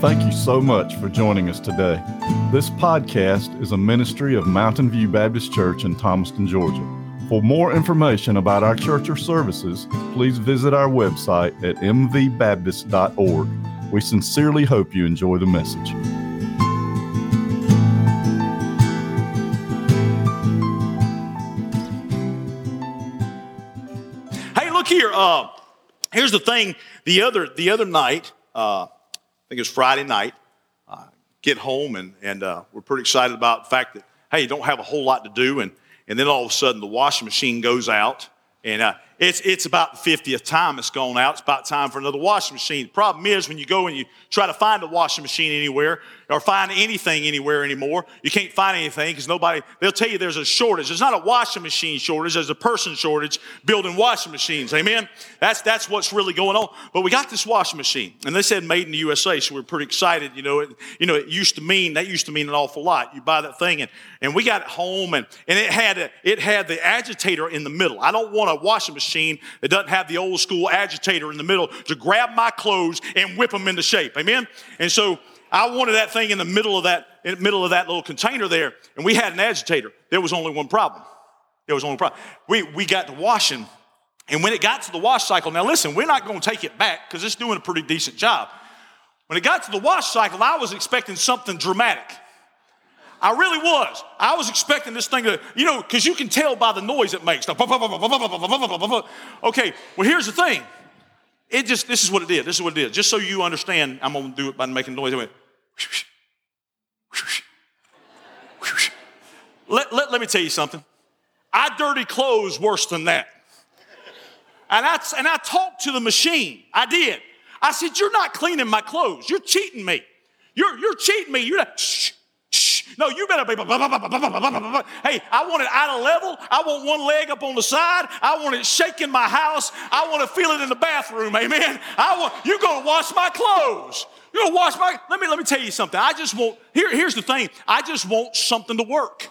Thank you so much for joining us today. This podcast is a ministry of Mountain View Baptist Church in Thomaston, Georgia. For more information about our church or services, please visit our website at mvbaptist.org. We sincerely hope you enjoy the message. Hey, look here. Uh, here's the thing. The other the other night, uh, think it was Friday night. Uh, get home and and uh, we're pretty excited about the fact that hey, you don't have a whole lot to do, and and then all of a sudden the washing machine goes out, and uh, it's it's about the 50th time it's gone out. It's about time for another washing machine. The problem is when you go and you try to find a washing machine anywhere or find anything anywhere anymore, you can't find anything because nobody. They'll tell you there's a shortage. There's not a washing machine shortage. There's a person shortage building washing machines. Amen. That's that's what's really going on. But we got this washing machine, and they said made in the USA, so we're pretty excited. You know, it, you know, it used to mean that used to mean an awful lot. You buy that thing, and and we got it home, and and it had a, it had the agitator in the middle. I don't want a washing machine that doesn't have the old school agitator in the middle to grab my clothes and whip them into shape. Amen. And so I wanted that thing in the middle of that in the middle of that little container there, and we had an agitator. There was only one problem. There was only one problem. We we got to washing, and when it got to the wash cycle, now listen, we're not going to take it back because it's doing a pretty decent job. When it got to the wash cycle, I was expecting something dramatic. I really was. I was expecting this thing to, you know, because you can tell by the noise it makes. Okay, well, here's the thing. It just, this is what it did. This is what it did. Just so you understand, I'm going to do it by making noise. Let, let, let me tell you something. I dirty clothes worse than that. And I, and I talked to the machine. I did. I said, You're not cleaning my clothes. You're cheating me. You're, you're cheating me. You're not. Shh, shh. No, you better be. Hey, I want it out of level. I want one leg up on the side. I want it shaking my house. I want to feel it in the bathroom. Amen. I want you're going to wash my clothes. You're to wash my. Let me let me tell you something. I just want. Here, here's the thing. I just want something to work.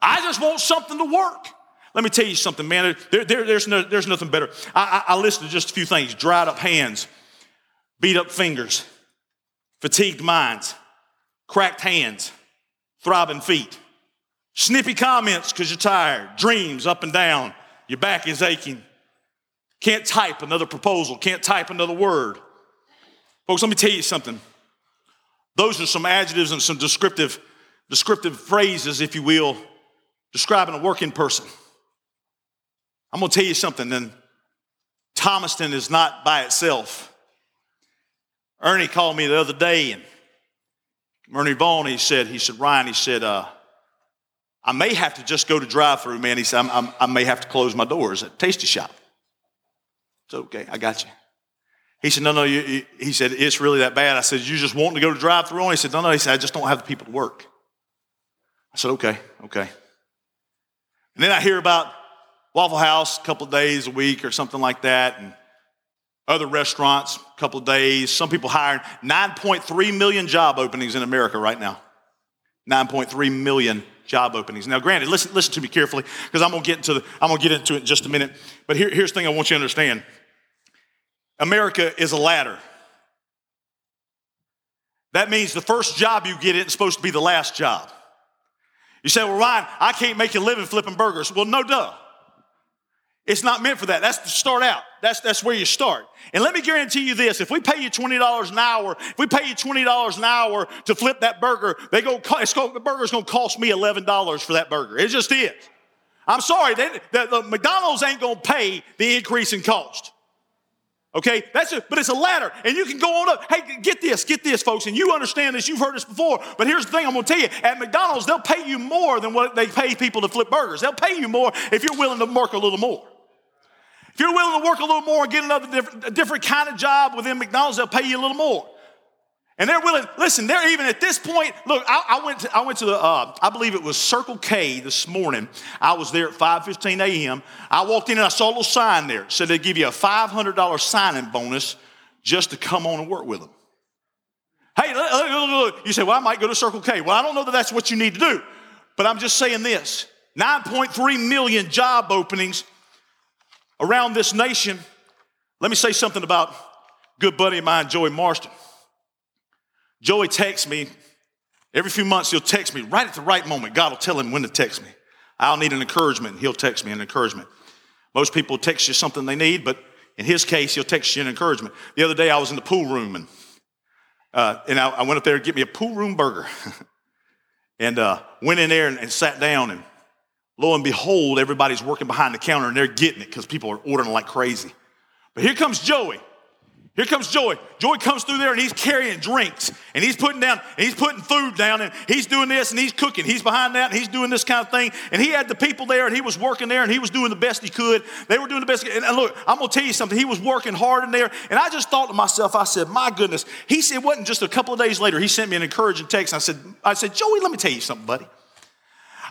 I just want something to work. Let me tell you something, man. There, there, there's, no, there's nothing better. I, I, I listed just a few things dried up hands, beat up fingers, fatigued minds, cracked hands, throbbing feet, snippy comments because you're tired, dreams up and down, your back is aching, can't type another proposal, can't type another word. Folks, let me tell you something. Those are some adjectives and some descriptive, descriptive phrases, if you will, describing a working person. I'm going to tell you something, then Thomaston is not by itself. Ernie called me the other day, and Ernie Vaughn, he said, he said, Ryan, he said, uh, I may have to just go to drive through, man. He said, I'm, I'm, i may have to close my doors at Tasty Shop. It's okay, I got you. He said, No, no, you, he said, It's really that bad. I said, You just want to go to drive through on? He said, No, no. He said, I just don't have the people to work. I said, Okay, okay. And then I hear about Waffle House a couple days a week or something like that, and other restaurants a couple days. Some people hiring 9.3 million job openings in America right now. 9.3 million job openings. Now, granted, listen, listen to me carefully because I'm gonna get into the, I'm gonna get into it in just a minute. But here, here's the thing I want you to understand. America is a ladder. That means the first job you get isn't supposed to be the last job. You say, well, Ryan, I can't make a living flipping burgers. Well, no duh. It's not meant for that. That's to start out. That's, that's where you start. And let me guarantee you this. If we pay you $20 an hour, if we pay you $20 an hour to flip that burger, they go, it's going, the burger's going to cost me $11 for that burger. It just is. I'm sorry, they, the, the McDonald's ain't going to pay the increase in cost. Okay, that's it, but it's a ladder, and you can go on up. Hey, get this, get this, folks, and you understand this. You've heard this before, but here's the thing: I'm to tell you. At McDonald's, they'll pay you more than what they pay people to flip burgers. They'll pay you more if you're willing to work a little more. If you're willing to work a little more and get another different, a different kind of job within McDonald's, they'll pay you a little more. And they're willing, listen, they're even at this point. Look, I, I went to, I went to the, uh, I believe it was Circle K this morning. I was there at 5.15 a.m. I walked in and I saw a little sign there. It said they give you a $500 signing bonus just to come on and work with them. Hey, look, look, look. You say, well, I might go to Circle K. Well, I don't know that that's what you need to do. But I'm just saying this 9.3 million job openings around this nation. Let me say something about good buddy of mine, Joey Marston. Joey texts me every few months. He'll text me right at the right moment. God will tell him when to text me. I'll need an encouragement. He'll text me an encouragement. Most people text you something they need, but in his case, he'll text you an encouragement. The other day, I was in the pool room and uh, and I, I, went up there to get me a pool room burger, and uh, went in there and, and sat down and lo and behold, everybody's working behind the counter and they're getting it because people are ordering like crazy. But here comes Joey. Here comes Joey. Joey comes through there and he's carrying drinks and he's putting down and he's putting food down and he's doing this and he's cooking. He's behind that and he's doing this kind of thing. And he had the people there and he was working there and he was doing the best he could. They were doing the best. And look, I'm gonna tell you something. He was working hard in there. And I just thought to myself, I said, my goodness. He said, it wasn't just a couple of days later. He sent me an encouraging text. I said, I said, Joey, let me tell you something, buddy.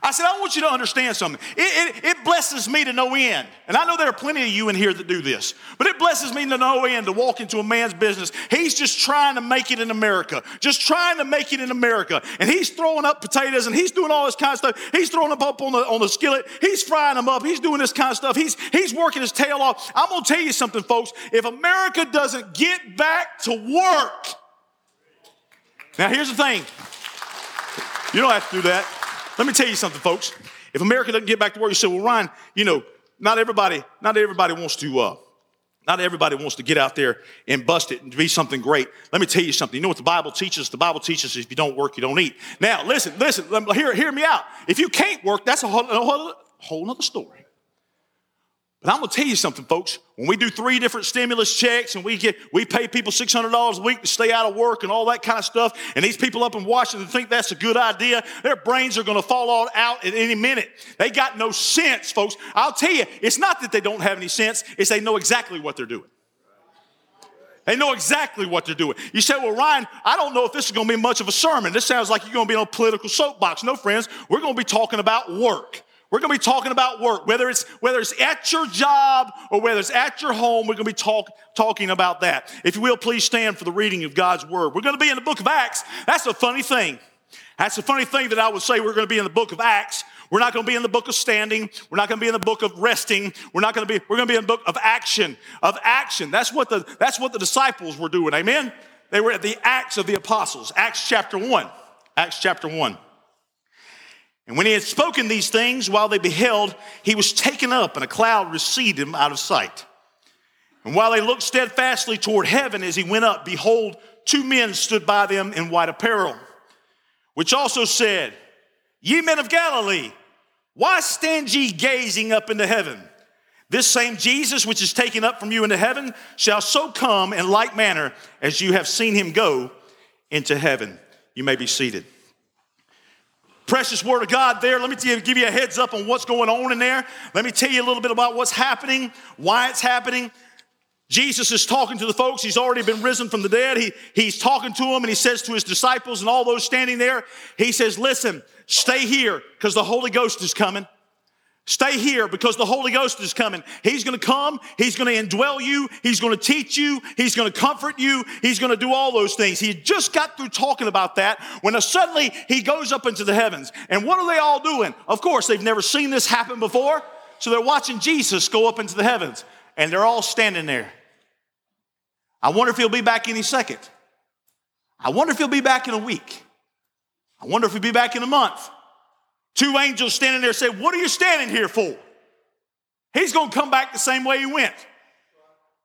I said, I want you to understand something. It, it, it, blesses me to no end. And I know there are plenty of you in here that do this, but it blesses me to no end to walk into a man's business. He's just trying to make it in America, just trying to make it in America. And he's throwing up potatoes and he's doing all this kind of stuff. He's throwing them up on the, on the skillet. He's frying them up. He's doing this kind of stuff. He's, he's working his tail off. I'm going to tell you something, folks. If America doesn't get back to work, now here's the thing. You don't have to do that. Let me tell you something, folks. If America doesn't get back to work, you say, well, Ryan, you know, not everybody, not everybody wants to, uh, not everybody wants to get out there and bust it and be something great. Let me tell you something. You know what the Bible teaches? The Bible teaches if you don't work, you don't eat. Now, listen, listen, hear, hear me out. If you can't work, that's a whole, a whole, whole other story. But I'm gonna tell you something, folks. When we do three different stimulus checks and we get we pay people $600 a week to stay out of work and all that kind of stuff, and these people up in Washington think that's a good idea, their brains are gonna fall all out at any minute. They got no sense, folks. I'll tell you, it's not that they don't have any sense, it's they know exactly what they're doing. They know exactly what they're doing. You say, well, Ryan, I don't know if this is going to be much of a sermon. This sounds like you're going to be on a political soapbox. No, friends, we're going to be talking about work. We're going to be talking about work, whether it's whether it's at your job or whether it's at your home. We're going to be talk, talking about that. If you will, please stand for the reading of God's word. We're going to be in the book of Acts. That's a funny thing. That's a funny thing that I would say we're going to be in the book of Acts. We're not going to be in the book of standing. We're not going to be in the book of resting. We're not going to be. We're going to be in the book of action. Of action. That's what the that's what the disciples were doing. Amen. They were at the Acts of the Apostles. Acts chapter one. Acts chapter one. And when he had spoken these things while they beheld, he was taken up, and a cloud received him out of sight. And while they looked steadfastly toward heaven as he went up, behold, two men stood by them in white apparel, which also said, Ye men of Galilee, why stand ye gazing up into heaven? This same Jesus, which is taken up from you into heaven, shall so come in like manner as you have seen him go into heaven. You may be seated precious word of God there. Let me give you a heads up on what's going on in there. Let me tell you a little bit about what's happening, why it's happening. Jesus is talking to the folks. He's already been risen from the dead. He, he's talking to them and he says to his disciples and all those standing there, he says, listen, stay here because the Holy Ghost is coming. Stay here because the Holy Ghost is coming. He's going to come. He's going to indwell you. He's going to teach you. He's going to comfort you. He's going to do all those things. He just got through talking about that when suddenly he goes up into the heavens. And what are they all doing? Of course, they've never seen this happen before. So they're watching Jesus go up into the heavens and they're all standing there. I wonder if he'll be back any second. I wonder if he'll be back in a week. I wonder if he'll be back in a month. Two angels standing there say, What are you standing here for? He's going to come back the same way he went.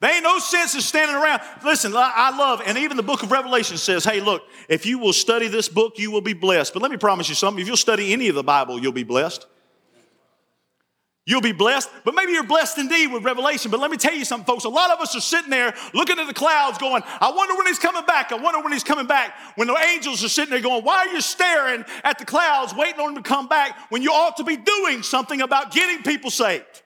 There ain't no sense in standing around. Listen, I love, and even the book of Revelation says, hey, look, if you will study this book, you will be blessed. But let me promise you something. If you'll study any of the Bible, you'll be blessed. You'll be blessed, but maybe you're blessed indeed with revelation. But let me tell you something, folks. A lot of us are sitting there looking at the clouds going, I wonder when he's coming back. I wonder when he's coming back. When the angels are sitting there going, Why are you staring at the clouds waiting on him to come back when you ought to be doing something about getting people saved?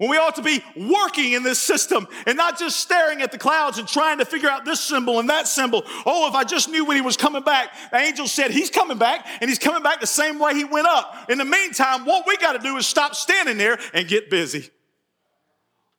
When we ought to be working in this system and not just staring at the clouds and trying to figure out this symbol and that symbol. Oh, if I just knew when he was coming back. The angel said he's coming back and he's coming back the same way he went up. In the meantime, what we got to do is stop standing there and get busy.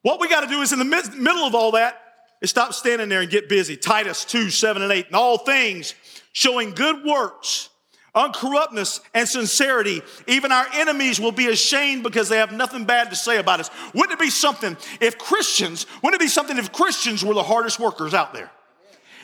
What we got to do is in the mid- middle of all that is stop standing there and get busy. Titus 2, 7 and 8. And all things, showing good works uncorruptness, and sincerity, even our enemies will be ashamed because they have nothing bad to say about us. Wouldn't it be something if Christians, wouldn't it be something if Christians were the hardest workers out there?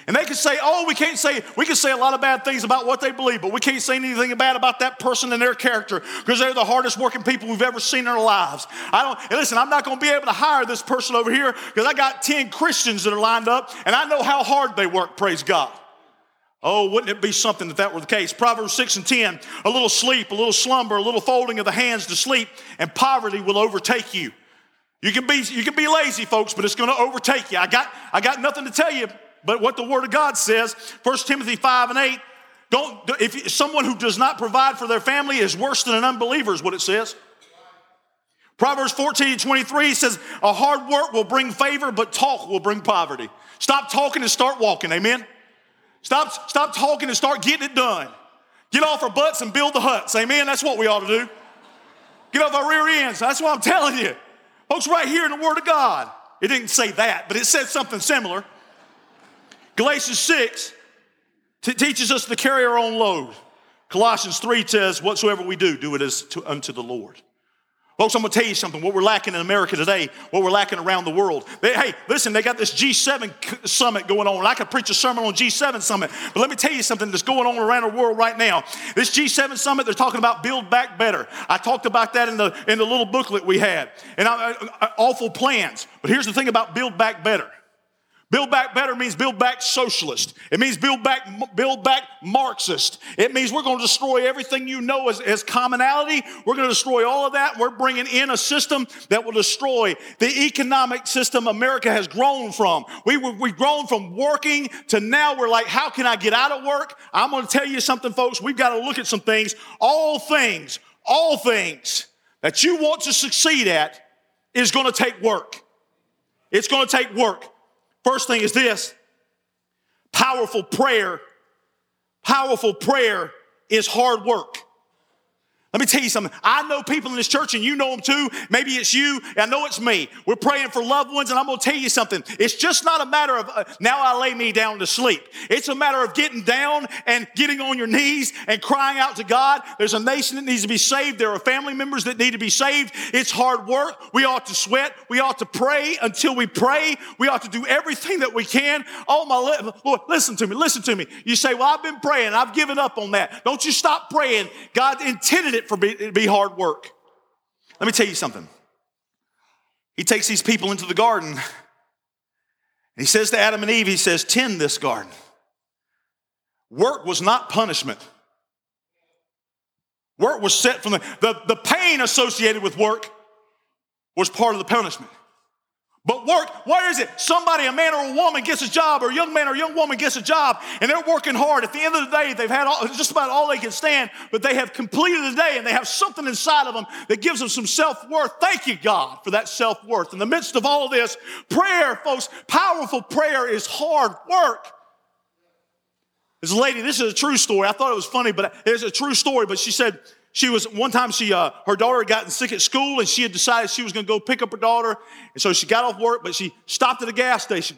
And they could say, oh, we can't say, we can say a lot of bad things about what they believe, but we can't say anything bad about that person and their character because they're the hardest working people we've ever seen in our lives. I don't, listen, I'm not going to be able to hire this person over here because I got 10 Christians that are lined up and I know how hard they work, praise God. Oh, wouldn't it be something if that were the case? Proverbs 6 and 10 a little sleep, a little slumber, a little folding of the hands to sleep, and poverty will overtake you. You can be, you can be lazy, folks, but it's going to overtake you. I got, I got nothing to tell you but what the Word of God says. 1 Timothy 5 and 8. Don't, if someone who does not provide for their family is worse than an unbeliever, is what it says. Proverbs 14 and 23 says, A hard work will bring favor, but talk will bring poverty. Stop talking and start walking. Amen. Stop, stop talking and start getting it done. Get off our butts and build the huts. Amen. That's what we ought to do. Get off our rear ends. That's what I'm telling you. Folks, right here in the Word of God. It didn't say that, but it said something similar. Galatians 6 t- teaches us to carry our own load. Colossians 3 says, Whatsoever we do, do it as to, unto the Lord. Folks, I'm gonna tell you something. What we're lacking in America today, what we're lacking around the world. They, hey, listen, they got this G7 summit going on. I could preach a sermon on G7 summit, but let me tell you something that's going on around the world right now. This G7 summit, they're talking about build back better. I talked about that in the in the little booklet we had, and I, I, I, awful plans. But here's the thing about build back better. Build back better means build back socialist. It means build back, build back Marxist. It means we're going to destroy everything you know as, as commonality. We're going to destroy all of that. We're bringing in a system that will destroy the economic system America has grown from. We, we've grown from working to now we're like, how can I get out of work? I'm going to tell you something, folks. We've got to look at some things. All things, all things that you want to succeed at is going to take work. It's going to take work. First thing is this powerful prayer. Powerful prayer is hard work. Let me tell you something. I know people in this church, and you know them too. Maybe it's you. I know it's me. We're praying for loved ones, and I'm going to tell you something. It's just not a matter of uh, now I lay me down to sleep. It's a matter of getting down and getting on your knees and crying out to God. There's a nation that needs to be saved. There are family members that need to be saved. It's hard work. We ought to sweat. We ought to pray until we pray. We ought to do everything that we can. Oh my Lord, listen to me. Listen to me. You say, "Well, I've been praying. I've given up on that." Don't you stop praying. God intended it for be, it be hard work. Let me tell you something. He takes these people into the garden. And he says to Adam and Eve, he says, tend this garden. Work was not punishment. Work was set from the, the, the pain associated with work was part of the punishment. But work, where is it? Somebody, a man or a woman gets a job, or a young man or a young woman gets a job, and they're working hard. At the end of the day, they've had all, just about all they can stand, but they have completed the day and they have something inside of them that gives them some self worth. Thank you, God, for that self worth. In the midst of all this, prayer, folks, powerful prayer is hard work. This lady, this is a true story. I thought it was funny, but it's a true story. But she said, she was one time she uh, her daughter had gotten sick at school and she had decided she was going to go pick up her daughter. And so she got off work but she stopped at a gas station.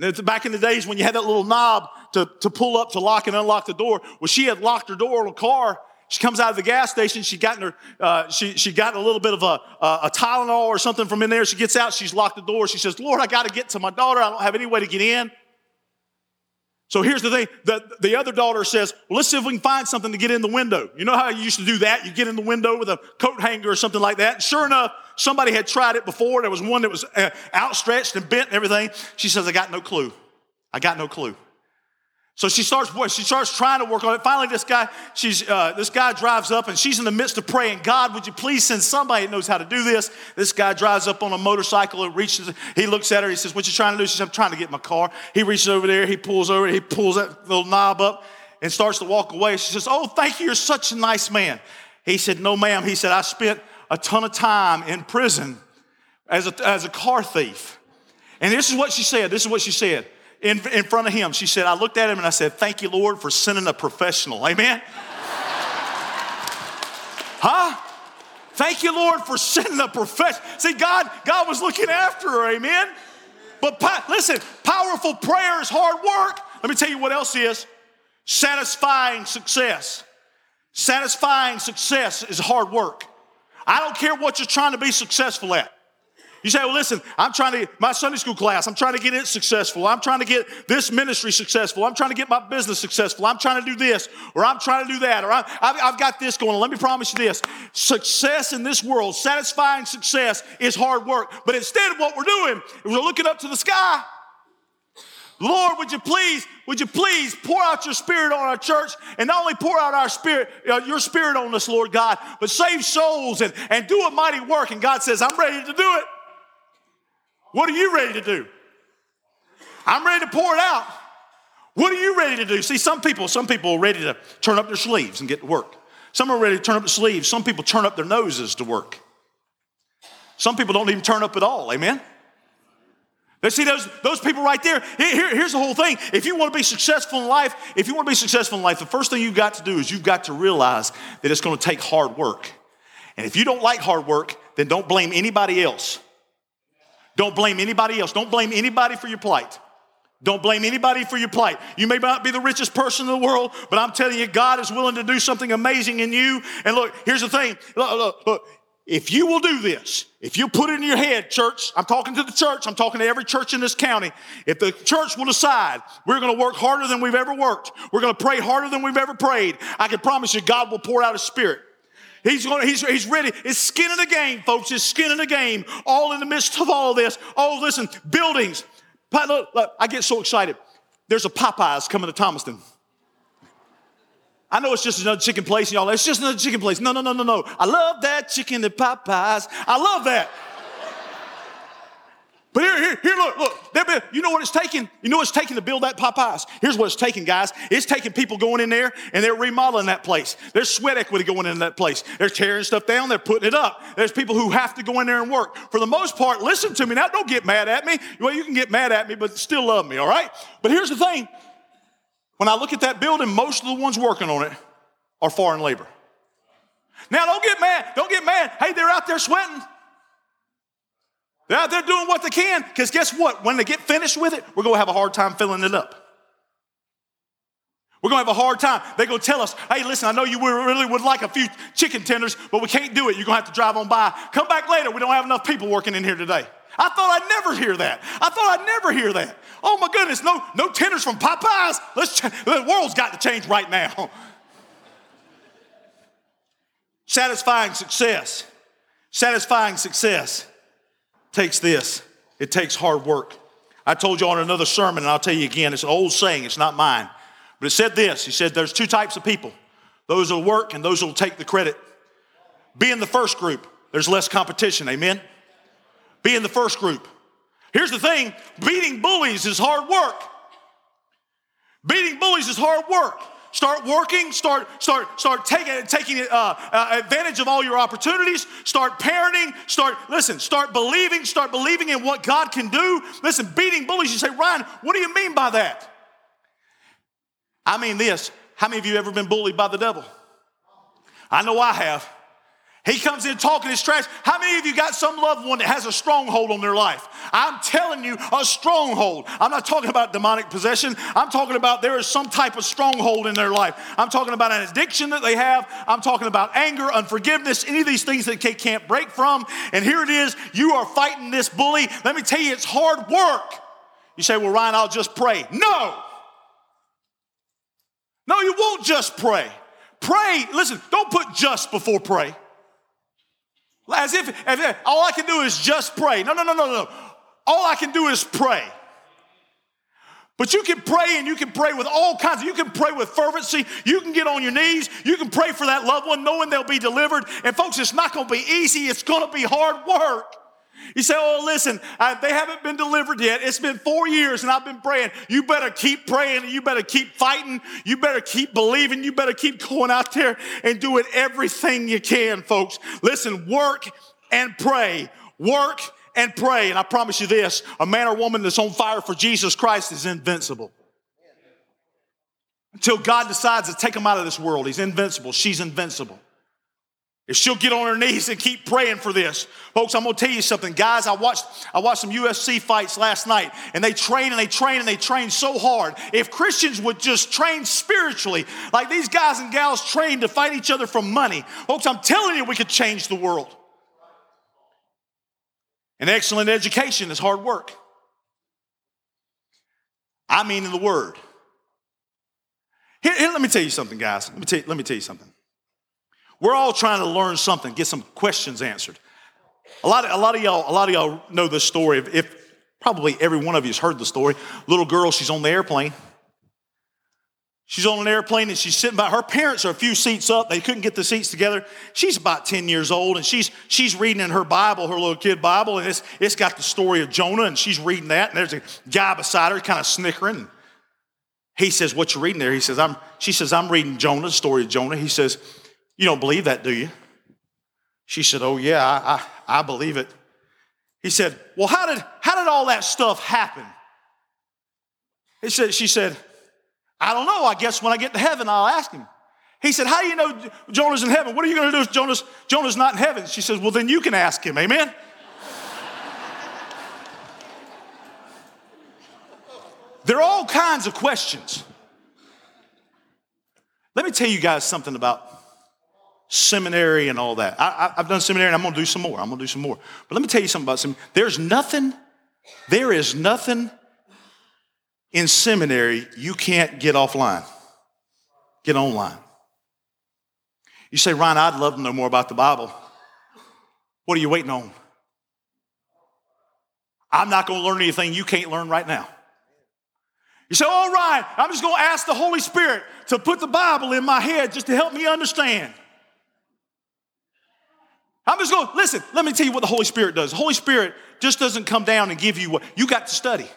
And back in the days when you had that little knob to, to pull up to lock and unlock the door. Well she had locked her door on a car. She comes out of the gas station. She got in her uh, she, she got a little bit of a, a, a tylenol or something from in there. She gets out. She's locked the door. She says lord i got to get to my daughter. I don't have any way to get in so here's the thing the, the other daughter says, Well, let's see if we can find something to get in the window. You know how you used to do that? You get in the window with a coat hanger or something like that. And sure enough, somebody had tried it before. There was one that was uh, outstretched and bent and everything. She says, I got no clue. I got no clue. So she starts, she starts trying to work on it. Finally, this guy, she's, uh, this guy drives up and she's in the midst of praying, God, would you please send somebody that knows how to do this? This guy drives up on a motorcycle and reaches, he looks at her, he says, what you trying to do? She says, I'm trying to get my car. He reaches over there, he pulls over, he pulls that little knob up and starts to walk away. She says, oh, thank you, you're such a nice man. He said, no ma'am. He said, I spent a ton of time in prison as a, as a car thief. And this is what she said, this is what she said in, in front of him. She said, I looked at him and I said, Thank you, Lord, for sending a professional. Amen? huh? Thank you, Lord, for sending a professional. See, God, God was looking after her, amen? But listen, powerful prayer is hard work. Let me tell you what else is. Satisfying success. Satisfying success is hard work. I don't care what you're trying to be successful at. You say, well, listen, I'm trying to, my Sunday school class, I'm trying to get it successful. I'm trying to get this ministry successful. I'm trying to get my business successful. I'm trying to do this, or I'm trying to do that, or i have got this going on. Let me promise you this success in this world, satisfying success, is hard work. But instead, of what we're doing we're looking up to the sky. Lord, would you please, would you please pour out your spirit on our church and not only pour out our spirit, uh, your spirit on us, Lord God, but save souls and, and do a mighty work. And God says, I'm ready to do it. What are you ready to do? I'm ready to pour it out. What are you ready to do? See, some people, some people are ready to turn up their sleeves and get to work. Some are ready to turn up their sleeves. Some people turn up their noses to work. Some people don't even turn up at all. Amen. They See those, those people right there? Here, here's the whole thing. If you want to be successful in life, if you want to be successful in life, the first thing you've got to do is you've got to realize that it's going to take hard work. And if you don't like hard work, then don't blame anybody else. Don't blame anybody else. Don't blame anybody for your plight. Don't blame anybody for your plight. You may not be the richest person in the world, but I'm telling you, God is willing to do something amazing in you. And look, here's the thing. Look, look, look. If you will do this, if you put it in your head, church, I'm talking to the church, I'm talking to every church in this county. If the church will decide we're going to work harder than we've ever worked, we're going to pray harder than we've ever prayed, I can promise you God will pour out His Spirit. He's, going, he's, he's ready. It's skin in the game, folks. It's skin in the game. All in the midst of all this. Oh, listen, buildings. Look, look, I get so excited. There's a Popeyes coming to Thomaston. I know it's just another chicken place, y'all. It's just another chicken place. No, no, no, no, no. I love that chicken at Popeyes. I love that. But here, here, here, look, look. You know what it's taking? You know what it's taking to build that Popeyes? Here's what it's taking, guys. It's taking people going in there and they're remodeling that place. There's sweat equity going in that place. They're tearing stuff down, they're putting it up. There's people who have to go in there and work. For the most part, listen to me now. Don't get mad at me. Well, you can get mad at me, but still love me, all right? But here's the thing when I look at that building, most of the ones working on it are foreign labor. Now, don't get mad. Don't get mad. Hey, they're out there sweating. They're doing what they can because guess what? When they get finished with it, we're going to have a hard time filling it up. We're going to have a hard time. They're going to tell us, hey, listen, I know you really would like a few chicken tenders, but we can't do it. You're going to have to drive on by. Come back later. We don't have enough people working in here today. I thought I'd never hear that. I thought I'd never hear that. Oh my goodness, no, no tenders from Popeyes. Let's ch- the world's got to change right now. Satisfying success. Satisfying success takes this. It takes hard work. I told you on another sermon, and I'll tell you again, it's an old saying, it's not mine. But it said this. He said there's two types of people. Those who'll work and those who'll take the credit. Be in the first group. There's less competition. Amen. Be in the first group. Here's the thing beating bullies is hard work. Beating bullies is hard work. Start working, start, start, start taking, taking uh, uh, advantage of all your opportunities. Start parenting, start, listen, start believing, start believing in what God can do. Listen, beating bullies, you say, Ryan, what do you mean by that? I mean this. How many of you ever been bullied by the devil? I know I have. He comes in talking his trash. How many of you got some loved one that has a stronghold on their life? I'm telling you, a stronghold. I'm not talking about demonic possession. I'm talking about there is some type of stronghold in their life. I'm talking about an addiction that they have. I'm talking about anger, unforgiveness, any of these things that they can't break from. And here it is, you are fighting this bully. Let me tell you, it's hard work. You say, well, Ryan, I'll just pray. No. No, you won't just pray. Pray, listen, don't put just before pray. As if, if all I can do is just pray. No, no, no, no, no. All I can do is pray. But you can pray and you can pray with all kinds of, you can pray with fervency. You can get on your knees. You can pray for that loved one knowing they'll be delivered. And folks, it's not going to be easy. It's going to be hard work. You say, oh, listen, uh, they haven't been delivered yet. It's been four years and I've been praying. You better keep praying. You better keep fighting. You better keep believing. You better keep going out there and doing everything you can, folks. Listen, work and pray. Work and pray. And I promise you this a man or woman that's on fire for Jesus Christ is invincible. Until God decides to take them out of this world, he's invincible. She's invincible. If she'll get on her knees and keep praying for this. Folks, I'm gonna tell you something. Guys, I watched I watched some UFC fights last night, and they train and they train and they train so hard. If Christians would just train spiritually, like these guys and gals train to fight each other for money, folks, I'm telling you, we could change the world. An excellent education is hard work. I mean, in the word. Here, here, let me tell you something, guys. Let me tell you, let me tell you something. We're all trying to learn something, get some questions answered. A lot of, a lot of y'all, a lot of y'all know this story. If, if probably every one of you has heard the story. Little girl, she's on the airplane. She's on an airplane and she's sitting by her parents are a few seats up. They couldn't get the seats together. She's about 10 years old and she's she's reading in her Bible, her little kid Bible, and it's it's got the story of Jonah, and she's reading that, and there's a guy beside her kind of snickering. He says, What you reading there? He says, I'm she says, I'm reading Jonah, the story of Jonah. He says, you don't believe that, do you? She said, Oh, yeah, I, I, I believe it. He said, Well, how did, how did all that stuff happen? He said, she said, I don't know. I guess when I get to heaven, I'll ask him. He said, How do you know Jonah's in heaven? What are you going to do if Jonah's, Jonah's not in heaven? She says, Well, then you can ask him. Amen? there are all kinds of questions. Let me tell you guys something about seminary and all that. I, have done seminary and I'm going to do some more. I'm going to do some more. But let me tell you something about seminary. There's nothing, there is nothing in seminary you can't get offline, get online. You say, Ryan, I'd love to know more about the Bible. What are you waiting on? I'm not going to learn anything you can't learn right now. You say, all right, I'm just going to ask the Holy Spirit to put the Bible in my head just to help me understand. I'm just going, listen, let me tell you what the Holy Spirit does. The Holy Spirit just doesn't come down and give you what you got to study.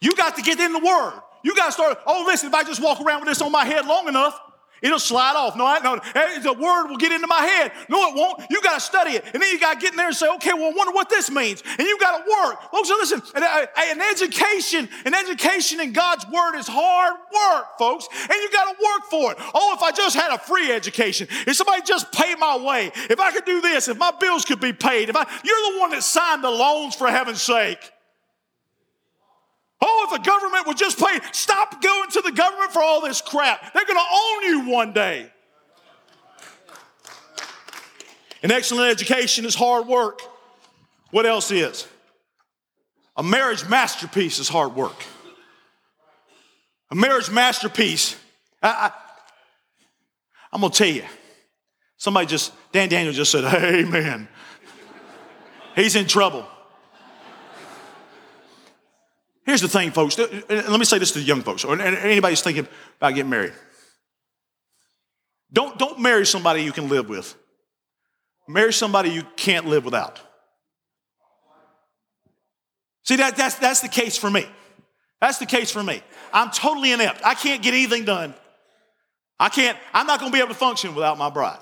You got to get in the Word. You got to start, oh, listen, if I just walk around with this on my head long enough, It'll slide off. No, I, no, the word will get into my head. No, it won't. You got to study it. And then you got to get in there and say, okay, well, I wonder what this means. And you got to work. Folks, listen, an, uh, an education, an education in God's word is hard work, folks. And you got to work for it. Oh, if I just had a free education, if somebody just paid my way, if I could do this, if my bills could be paid, if I, you're the one that signed the loans for heaven's sake. Oh, if the government would just pay, stop going to the government for all this crap. They're going to own you one day. An excellent education is hard work. What else is? A marriage masterpiece is hard work. A marriage masterpiece. I, am going to tell you. Somebody just, Dan Daniel just said, Amen. He's in trouble. Here's the thing, folks. Uh, let me say this to the young folks, or anybody who's thinking about getting married. Don't, don't marry somebody you can live with. Marry somebody you can't live without. See, that, that's, that's the case for me. That's the case for me. I'm totally inept. I can't get anything done. I can't, I'm not going to be able to function without my bride.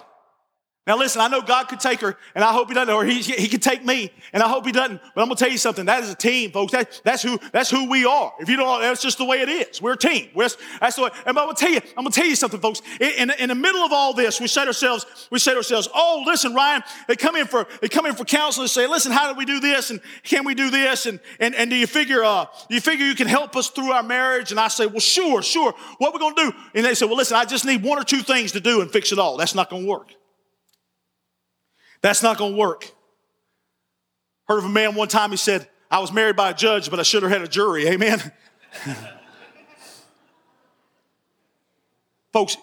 Now, listen, I know God could take her, and I hope He doesn't, or He, he could take me, and I hope He doesn't. But I'm gonna tell you something. That is a team, folks. That, that's who that's who we are. If you don't, that's just the way it is. We're a team. We're, that's the way. And I'm gonna tell you, I'm gonna tell you something, folks. In, in, in, the middle of all this, we said ourselves, we said ourselves, oh, listen, Ryan, they come in for they come in for counseling and say, listen, how do we do this, and can we do this, and and, and do you figure uh do you figure you can help us through our marriage? And I say, well, sure, sure. What we gonna do? And they say, well, listen, I just need one or two things to do and fix it all. That's not gonna work. That's not going to work. Heard of a man one time, he said, I was married by a judge, but I should have had a jury. Amen. Folks,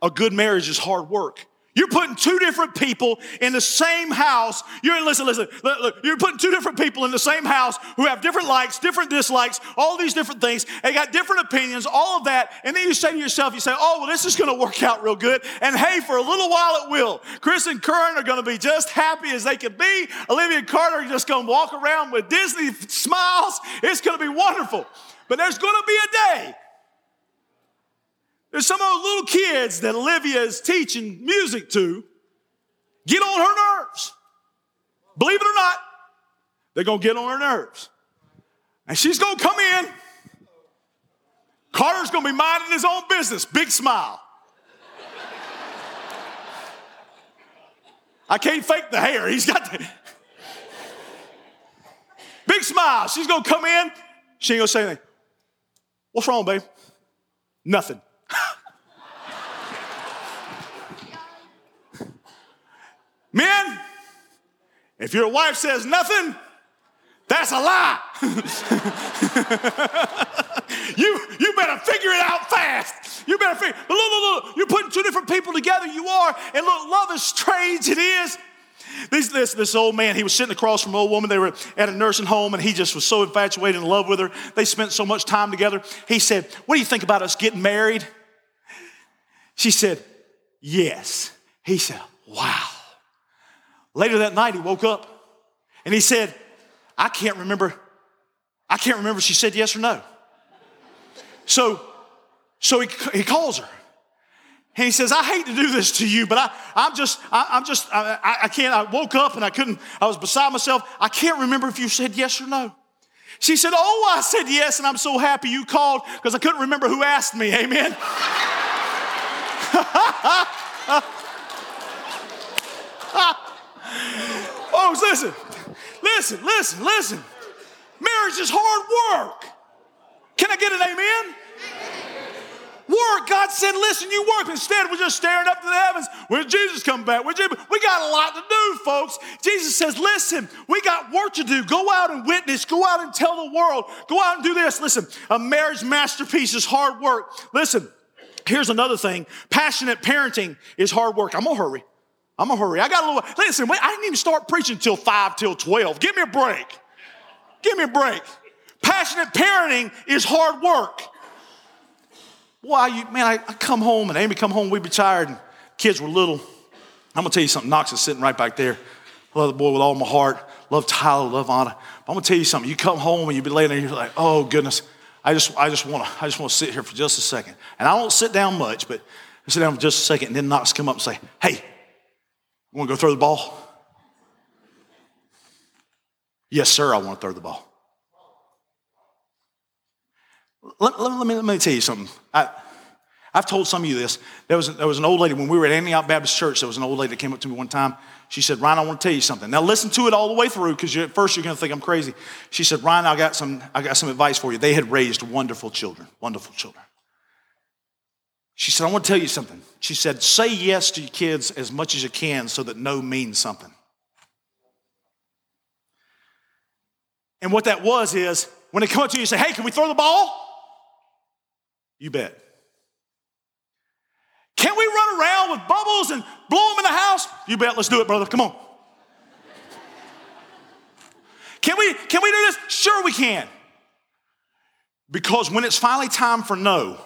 a good marriage is hard work. You're putting two different people in the same house. You're listen, listen. Look, look, you're putting two different people in the same house who have different likes, different dislikes, all these different things. They got different opinions, all of that. And then you say to yourself, you say, "Oh, well, this is going to work out real good." And hey, for a little while it will. Chris and Kern are going to be just happy as they can be. Olivia and Carter are just going to walk around with Disney smiles. It's going to be wonderful. But there's going to be a day there's some of those little kids that Olivia is teaching music to get on her nerves. Believe it or not, they're going to get on her nerves. And she's going to come in. Carter's going to be minding his own business. Big smile. I can't fake the hair. He's got the big smile. She's gonna come in. She ain't gonna say anything. What's wrong, babe? Nothing. Men, if your wife says nothing, that's a lie. you, you better figure it out fast. You better figure. But look, look, look. You're putting two different people together. You are. And look, love is strange. It is. This, this, this old man, he was sitting across from an old woman. They were at a nursing home, and he just was so infatuated in love with her. They spent so much time together. He said, What do you think about us getting married? She said, Yes. He said, Wow. Later that night, he woke up and he said, I can't remember. I can't remember she said yes or no. So, so he, he calls her. And he says, I hate to do this to you, but I, I'm just, I, am just, I, I can't, I woke up and I couldn't, I was beside myself. I can't remember if you said yes or no. She said, Oh, I said yes, and I'm so happy you called because I couldn't remember who asked me. Amen. oh, listen, listen, listen, listen. Marriage is hard work. Can I get an amen? Work. God said, listen, you work. Instead, we're just staring up to the heavens. When Jesus come back? We got a lot to do, folks. Jesus says, listen, we got work to do. Go out and witness. Go out and tell the world. Go out and do this. Listen, a marriage masterpiece is hard work. Listen, here's another thing. Passionate parenting is hard work. I'm gonna hurry. I'm gonna hurry. I got a little. Listen, wait, I didn't even start preaching till five, till twelve. Give me a break. Give me a break. Passionate parenting is hard work. Why you man? I, I come home and Amy come home. We'd be tired and kids were little. I'm gonna tell you something. Knox is sitting right back there. I love the boy with all my heart. Love Tyler. Love Anna. But I'm gonna tell you something. You come home and you be laying there. You're like, oh goodness. I just, I just wanna, I just wanna sit here for just a second. And I don't sit down much, but I sit down for just a second. And then Knox come up and say, hey, want to go throw the ball? Yes, sir, I want to throw the ball. Let, let, let me, let me tell you something. I, I've told some of you this. There was, there was an old lady, when we were at Antioch Baptist Church, there was an old lady that came up to me one time. She said, Ryan, I want to tell you something. Now listen to it all the way through because at first you're going to think I'm crazy. She said, Ryan, I got, some, I got some advice for you. They had raised wonderful children, wonderful children. She said, I want to tell you something. She said, say yes to your kids as much as you can so that no means something. And what that was is when they come up to you and say, hey, can we throw the ball? You bet. Can we run around with bubbles and blow them in the house? You bet. Let's do it, brother. Come on. Can we, can we do this? Sure, we can. Because when it's finally time for no,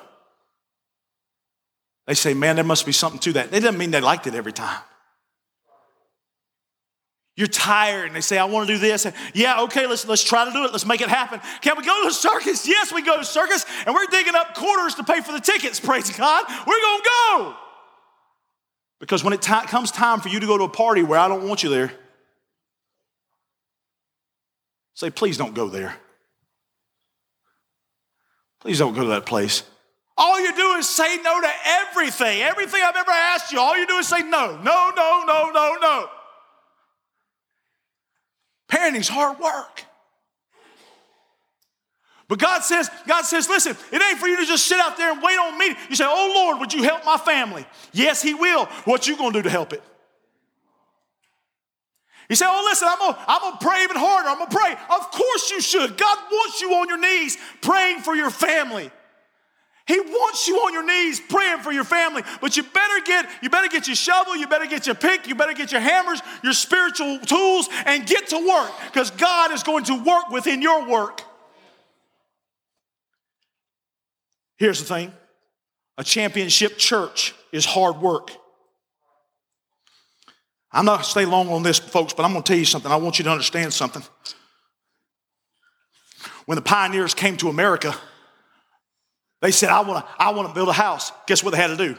they say, man, there must be something to that. It doesn't mean they liked it every time. You're tired, and they say, I want to do this. And, yeah, okay, let's, let's try to do it. Let's make it happen. Can we go to the circus? Yes, we go to the circus, and we're digging up quarters to pay for the tickets, praise God. We're going to go. Because when it t- comes time for you to go to a party where I don't want you there, say, please don't go there. Please don't go to that place. Is say no to everything. Everything I've ever asked you, all you do is say no, no, no, no, no, no. Parenting's hard work. But God says, God says, listen, it ain't for you to just sit out there and wait on me. You say, oh Lord, would you help my family? Yes, He will. What you gonna do to help it? You say, oh, listen, I'm gonna, I'm gonna pray even harder. I'm gonna pray. Of course you should. God wants you on your knees praying for your family. He wants you on your knees praying for your family, but you better get you better get your shovel, you better get your pick, you better get your hammers, your spiritual tools and get to work because God is going to work within your work. Here's the thing. A championship church is hard work. I'm not going to stay long on this, folks, but I'm going to tell you something. I want you to understand something. When the pioneers came to America, they said, I want to I wanna build a house. Guess what they had to do?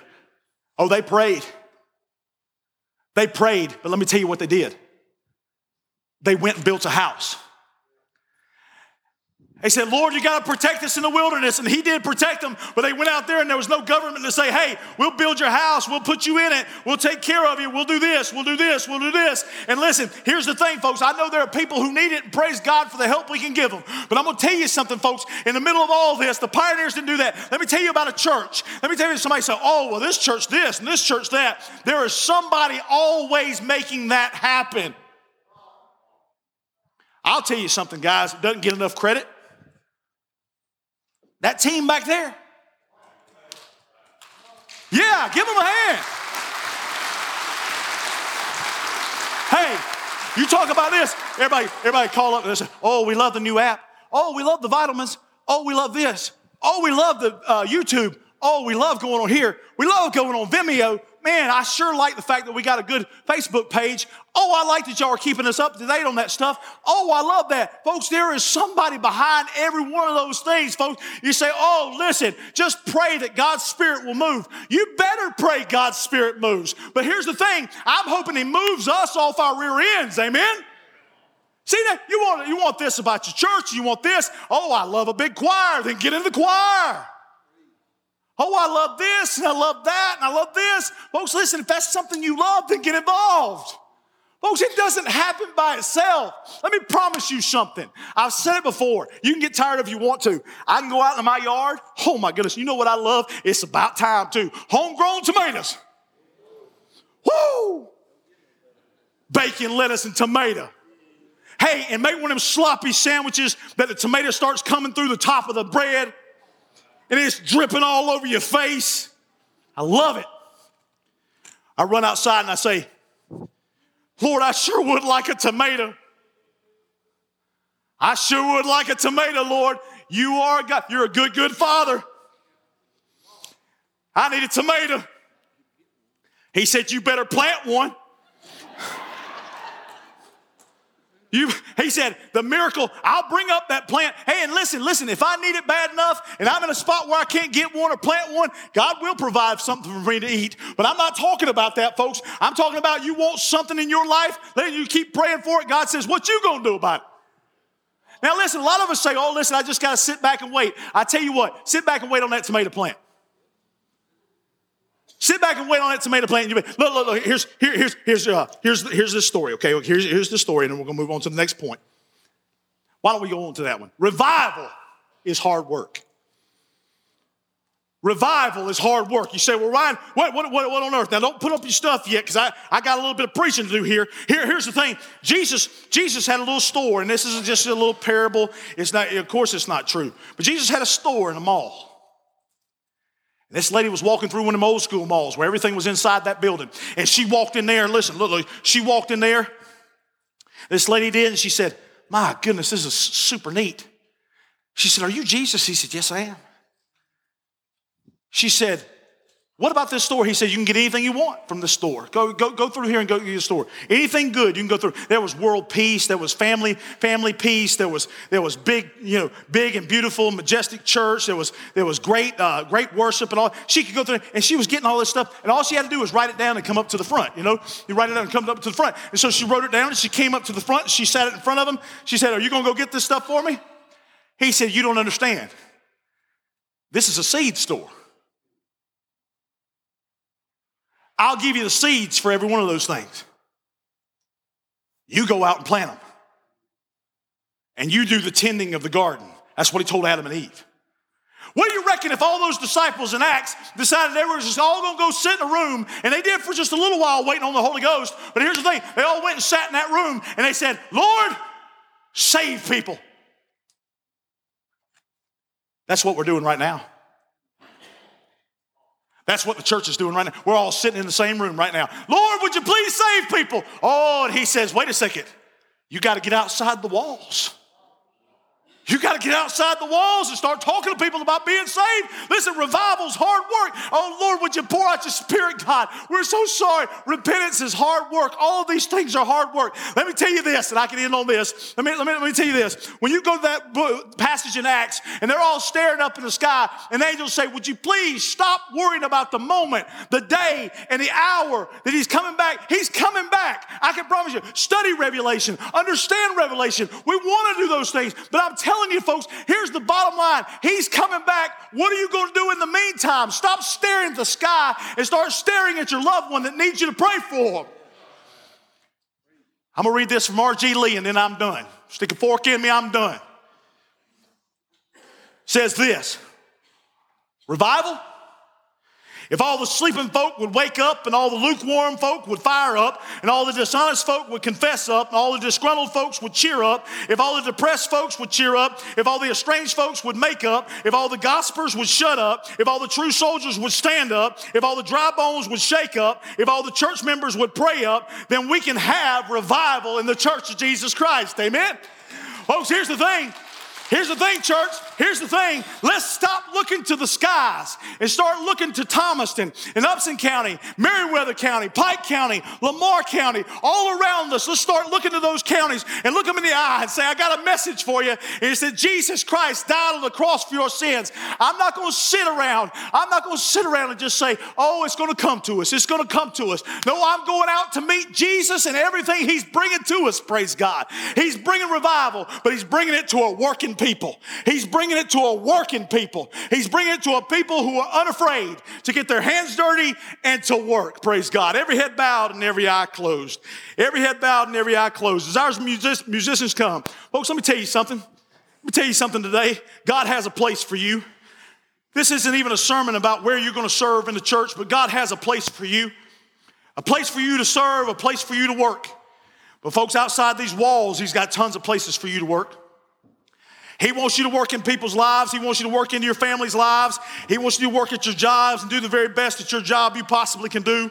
Oh, they prayed. They prayed, but let me tell you what they did. They went and built a house. They said, Lord, you got to protect us in the wilderness. And he did protect them, but they went out there and there was no government to say, hey, we'll build your house, we'll put you in it, we'll take care of you, we'll do this, we'll do this, we'll do this. And listen, here's the thing, folks. I know there are people who need it and praise God for the help we can give them. But I'm going to tell you something, folks. In the middle of all this, the pioneers didn't do that. Let me tell you about a church. Let me tell you, somebody said, oh, well, this church this and this church that. There is somebody always making that happen. I'll tell you something, guys, it doesn't get enough credit. That team back there. Yeah, give them a hand. Hey, you talk about this. Everybody, everybody call up and say, oh, we love the new app. Oh, we love the vitamins. Oh, we love this. Oh, we love the uh, YouTube. Oh, we love going on here. We love going on Vimeo man, I sure like the fact that we got a good Facebook page. Oh, I like that y'all are keeping us up to date on that stuff. Oh, I love that. Folks, there is somebody behind every one of those things, folks. You say, oh, listen, just pray that God's Spirit will move. You better pray God's Spirit moves. But here's the thing I'm hoping He moves us off our rear ends. Amen? See that? You want, you want this about your church, you want this. Oh, I love a big choir, then get in the choir. Oh, I love this and I love that and I love this. Folks, listen, if that's something you love, then get involved. Folks, it doesn't happen by itself. Let me promise you something. I've said it before. You can get tired if you want to. I can go out in my yard. Oh my goodness, you know what I love? It's about time too. Homegrown tomatoes. Woo! Bacon, lettuce, and tomato. Hey, and make one of them sloppy sandwiches that the tomato starts coming through the top of the bread and it's dripping all over your face. I love it. I run outside and I say, Lord, I sure would like a tomato. I sure would like a tomato, Lord. You are God. You're a good, good father. I need a tomato. He said, You better plant one. You, he said, the miracle, I'll bring up that plant. Hey, and listen, listen, if I need it bad enough and I'm in a spot where I can't get one or plant one, God will provide something for me to eat. But I'm not talking about that, folks. I'm talking about you want something in your life, then you keep praying for it. God says, what you gonna do about it? Now listen, a lot of us say, oh, listen, I just gotta sit back and wait. I tell you what, sit back and wait on that tomato plant. Sit back and wait on that tomato plant. Look, look, look. Here's, here, here's, here's, uh, here's, here's this story, okay? Here's, here's the story, and then we're to move on to the next point. Why don't we go on to that one? Revival is hard work. Revival is hard work. You say, well, Ryan, what, what, what, what on earth? Now, don't put up your stuff yet because I, I got a little bit of preaching to do here. here. Here's the thing Jesus, Jesus had a little store, and this isn't just a little parable. It's not, of course, it's not true. But Jesus had a store in a mall. This lady was walking through one of them old school malls where everything was inside that building. And she walked in there and listen, look, look, she walked in there. This lady did, and she said, My goodness, this is super neat. She said, Are you Jesus? He said, Yes, I am. She said, what about this store? He said, You can get anything you want from the store. Go, go, go through here and go to the store. Anything good, you can go through. There was world peace, there was family, family peace, there was, there was big, you know, big and beautiful, majestic church, there was, there was great, uh, great worship and all. She could go through, and she was getting all this stuff, and all she had to do was write it down and come up to the front. You know, you write it down and come up to the front. And so she wrote it down and she came up to the front, she sat it in front of him. She said, Are you gonna go get this stuff for me? He said, You don't understand. This is a seed store. I'll give you the seeds for every one of those things. You go out and plant them. And you do the tending of the garden. That's what he told Adam and Eve. What do you reckon if all those disciples in Acts decided they were just all gonna go sit in a room and they did for just a little while waiting on the Holy Ghost? But here's the thing they all went and sat in that room and they said, Lord, save people. That's what we're doing right now. That's what the church is doing right now. We're all sitting in the same room right now. Lord, would you please save people? Oh, and he says, wait a second. You got to get outside the walls. You got to get outside the walls and start talking to people about being saved. Listen, revival's hard work. Oh, Lord, would you pour out your spirit, God? We're so sorry. Repentance is hard work. All of these things are hard work. Let me tell you this, and I can end on this. Let me, let me, let me tell you this. When you go to that book, passage in Acts, and they're all staring up in the sky, and angels say, Would you please stop worrying about the moment, the day, and the hour that He's coming back? He's coming back. I can promise you. Study Revelation, understand Revelation. We want to do those things, but I'm telling telling you, folks, here's the bottom line He's coming back. What are you going to do in the meantime? Stop staring at the sky and start staring at your loved one that needs you to pray for. Him. I'm going to read this from R.G. Lee and then I'm done. Stick a fork in me, I'm done. Says this Revival if all the sleeping folk would wake up and all the lukewarm folk would fire up and all the dishonest folk would confess up and all the disgruntled folks would cheer up, if all the depressed folks would cheer up, if all the estranged folks would make up, if all the gossipers would shut up, if all the true soldiers would stand up, if all the dry bones would shake up, if all the church members would pray up, then we can have revival in the church of Jesus Christ. Amen? Folks, here's the thing. Here's the thing, church. Here's the thing. Let's stop looking to the skies and start looking to Thomaston and Upson County, Meriwether County, Pike County, Lamar County, all around us. Let's start looking to those counties and look them in the eye and say, I got a message for you. And it said, Jesus Christ died on the cross for your sins. I'm not going to sit around. I'm not going to sit around and just say, oh, it's going to come to us. It's going to come to us. No, I'm going out to meet Jesus and everything he's bringing to us, praise God. He's bringing revival, but he's bringing it to a working people. He's bringing it to a working people. He's bringing it to a people who are unafraid to get their hands dirty and to work. Praise God. Every head bowed and every eye closed. Every head bowed and every eye closed. As our music- musicians come, folks, let me tell you something. Let me tell you something today. God has a place for you. This isn't even a sermon about where you're going to serve in the church, but God has a place for you. A place for you to serve, a place for you to work. But folks, outside these walls, He's got tons of places for you to work. He wants you to work in people's lives. He wants you to work into your family's lives. He wants you to work at your jobs and do the very best at your job you possibly can do.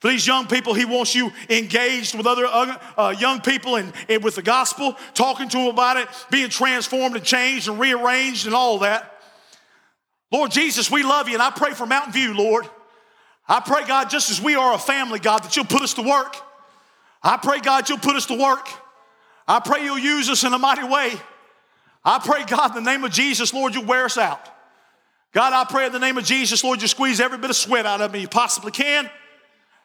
For these young people, he wants you engaged with other uh, young people and, and with the gospel, talking to them about it, being transformed and changed and rearranged and all that. Lord Jesus, we love you, and I pray for Mountain View, Lord. I pray, God, just as we are a family, God, that you'll put us to work. I pray, God, you'll put us to work. I pray you'll use us in a mighty way. I pray, God, in the name of Jesus, Lord, you wear us out. God, I pray in the name of Jesus, Lord, you squeeze every bit of sweat out of me you possibly can.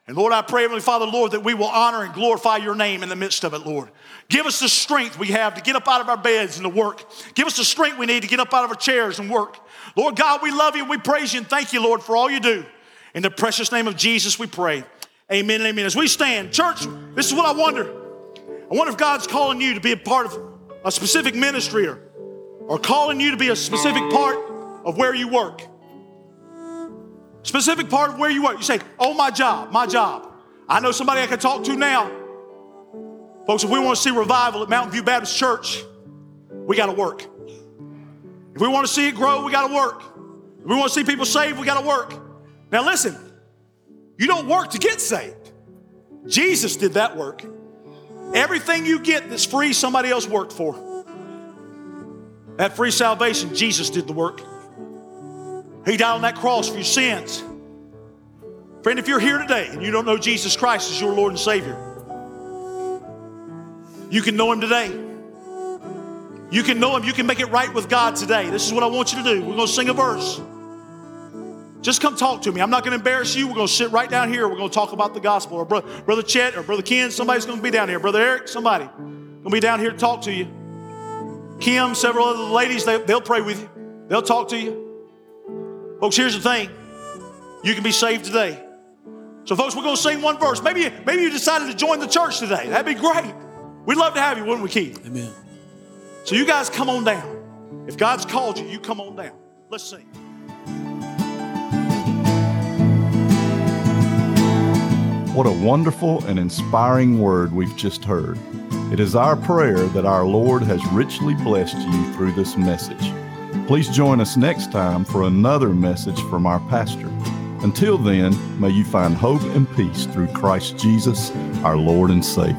And Lord, I pray, Heavenly Father, Lord, that we will honor and glorify your name in the midst of it, Lord. Give us the strength we have to get up out of our beds and to work. Give us the strength we need to get up out of our chairs and work. Lord God, we love you and we praise you and thank you, Lord, for all you do. In the precious name of Jesus, we pray. Amen amen. As we stand, church, this is what I wonder. I wonder if God's calling you to be a part of a specific ministry or or calling you to be a specific part of where you work. Specific part of where you work. You say, Oh, my job, my job. I know somebody I can talk to now. Folks, if we want to see revival at Mountain View Baptist Church, we got to work. If we want to see it grow, we got to work. If we want to see people saved, we got to work. Now, listen, you don't work to get saved. Jesus did that work. Everything you get that's free, somebody else worked for. That free salvation, Jesus did the work. He died on that cross for your sins. Friend, if you're here today and you don't know Jesus Christ as your Lord and Savior, you can know Him today. You can know Him. You can make it right with God today. This is what I want you to do. We're going to sing a verse. Just come talk to me. I'm not going to embarrass you. We're going to sit right down here. We're going to talk about the gospel. Or Brother, Chet or Brother Ken, somebody's going to be down here. Brother Eric, somebody going to be down here to talk to you. Kim, several other ladies, they, they'll pray with you. They'll talk to you. Folks, here's the thing. You can be saved today. So, folks, we're going to sing one verse. Maybe, maybe you decided to join the church today. That'd be great. We'd love to have you, wouldn't we, Keith? Amen. So, you guys come on down. If God's called you, you come on down. Let's sing. What a wonderful and inspiring word we've just heard. It is our prayer that our Lord has richly blessed you through this message. Please join us next time for another message from our pastor. Until then, may you find hope and peace through Christ Jesus, our Lord and Savior.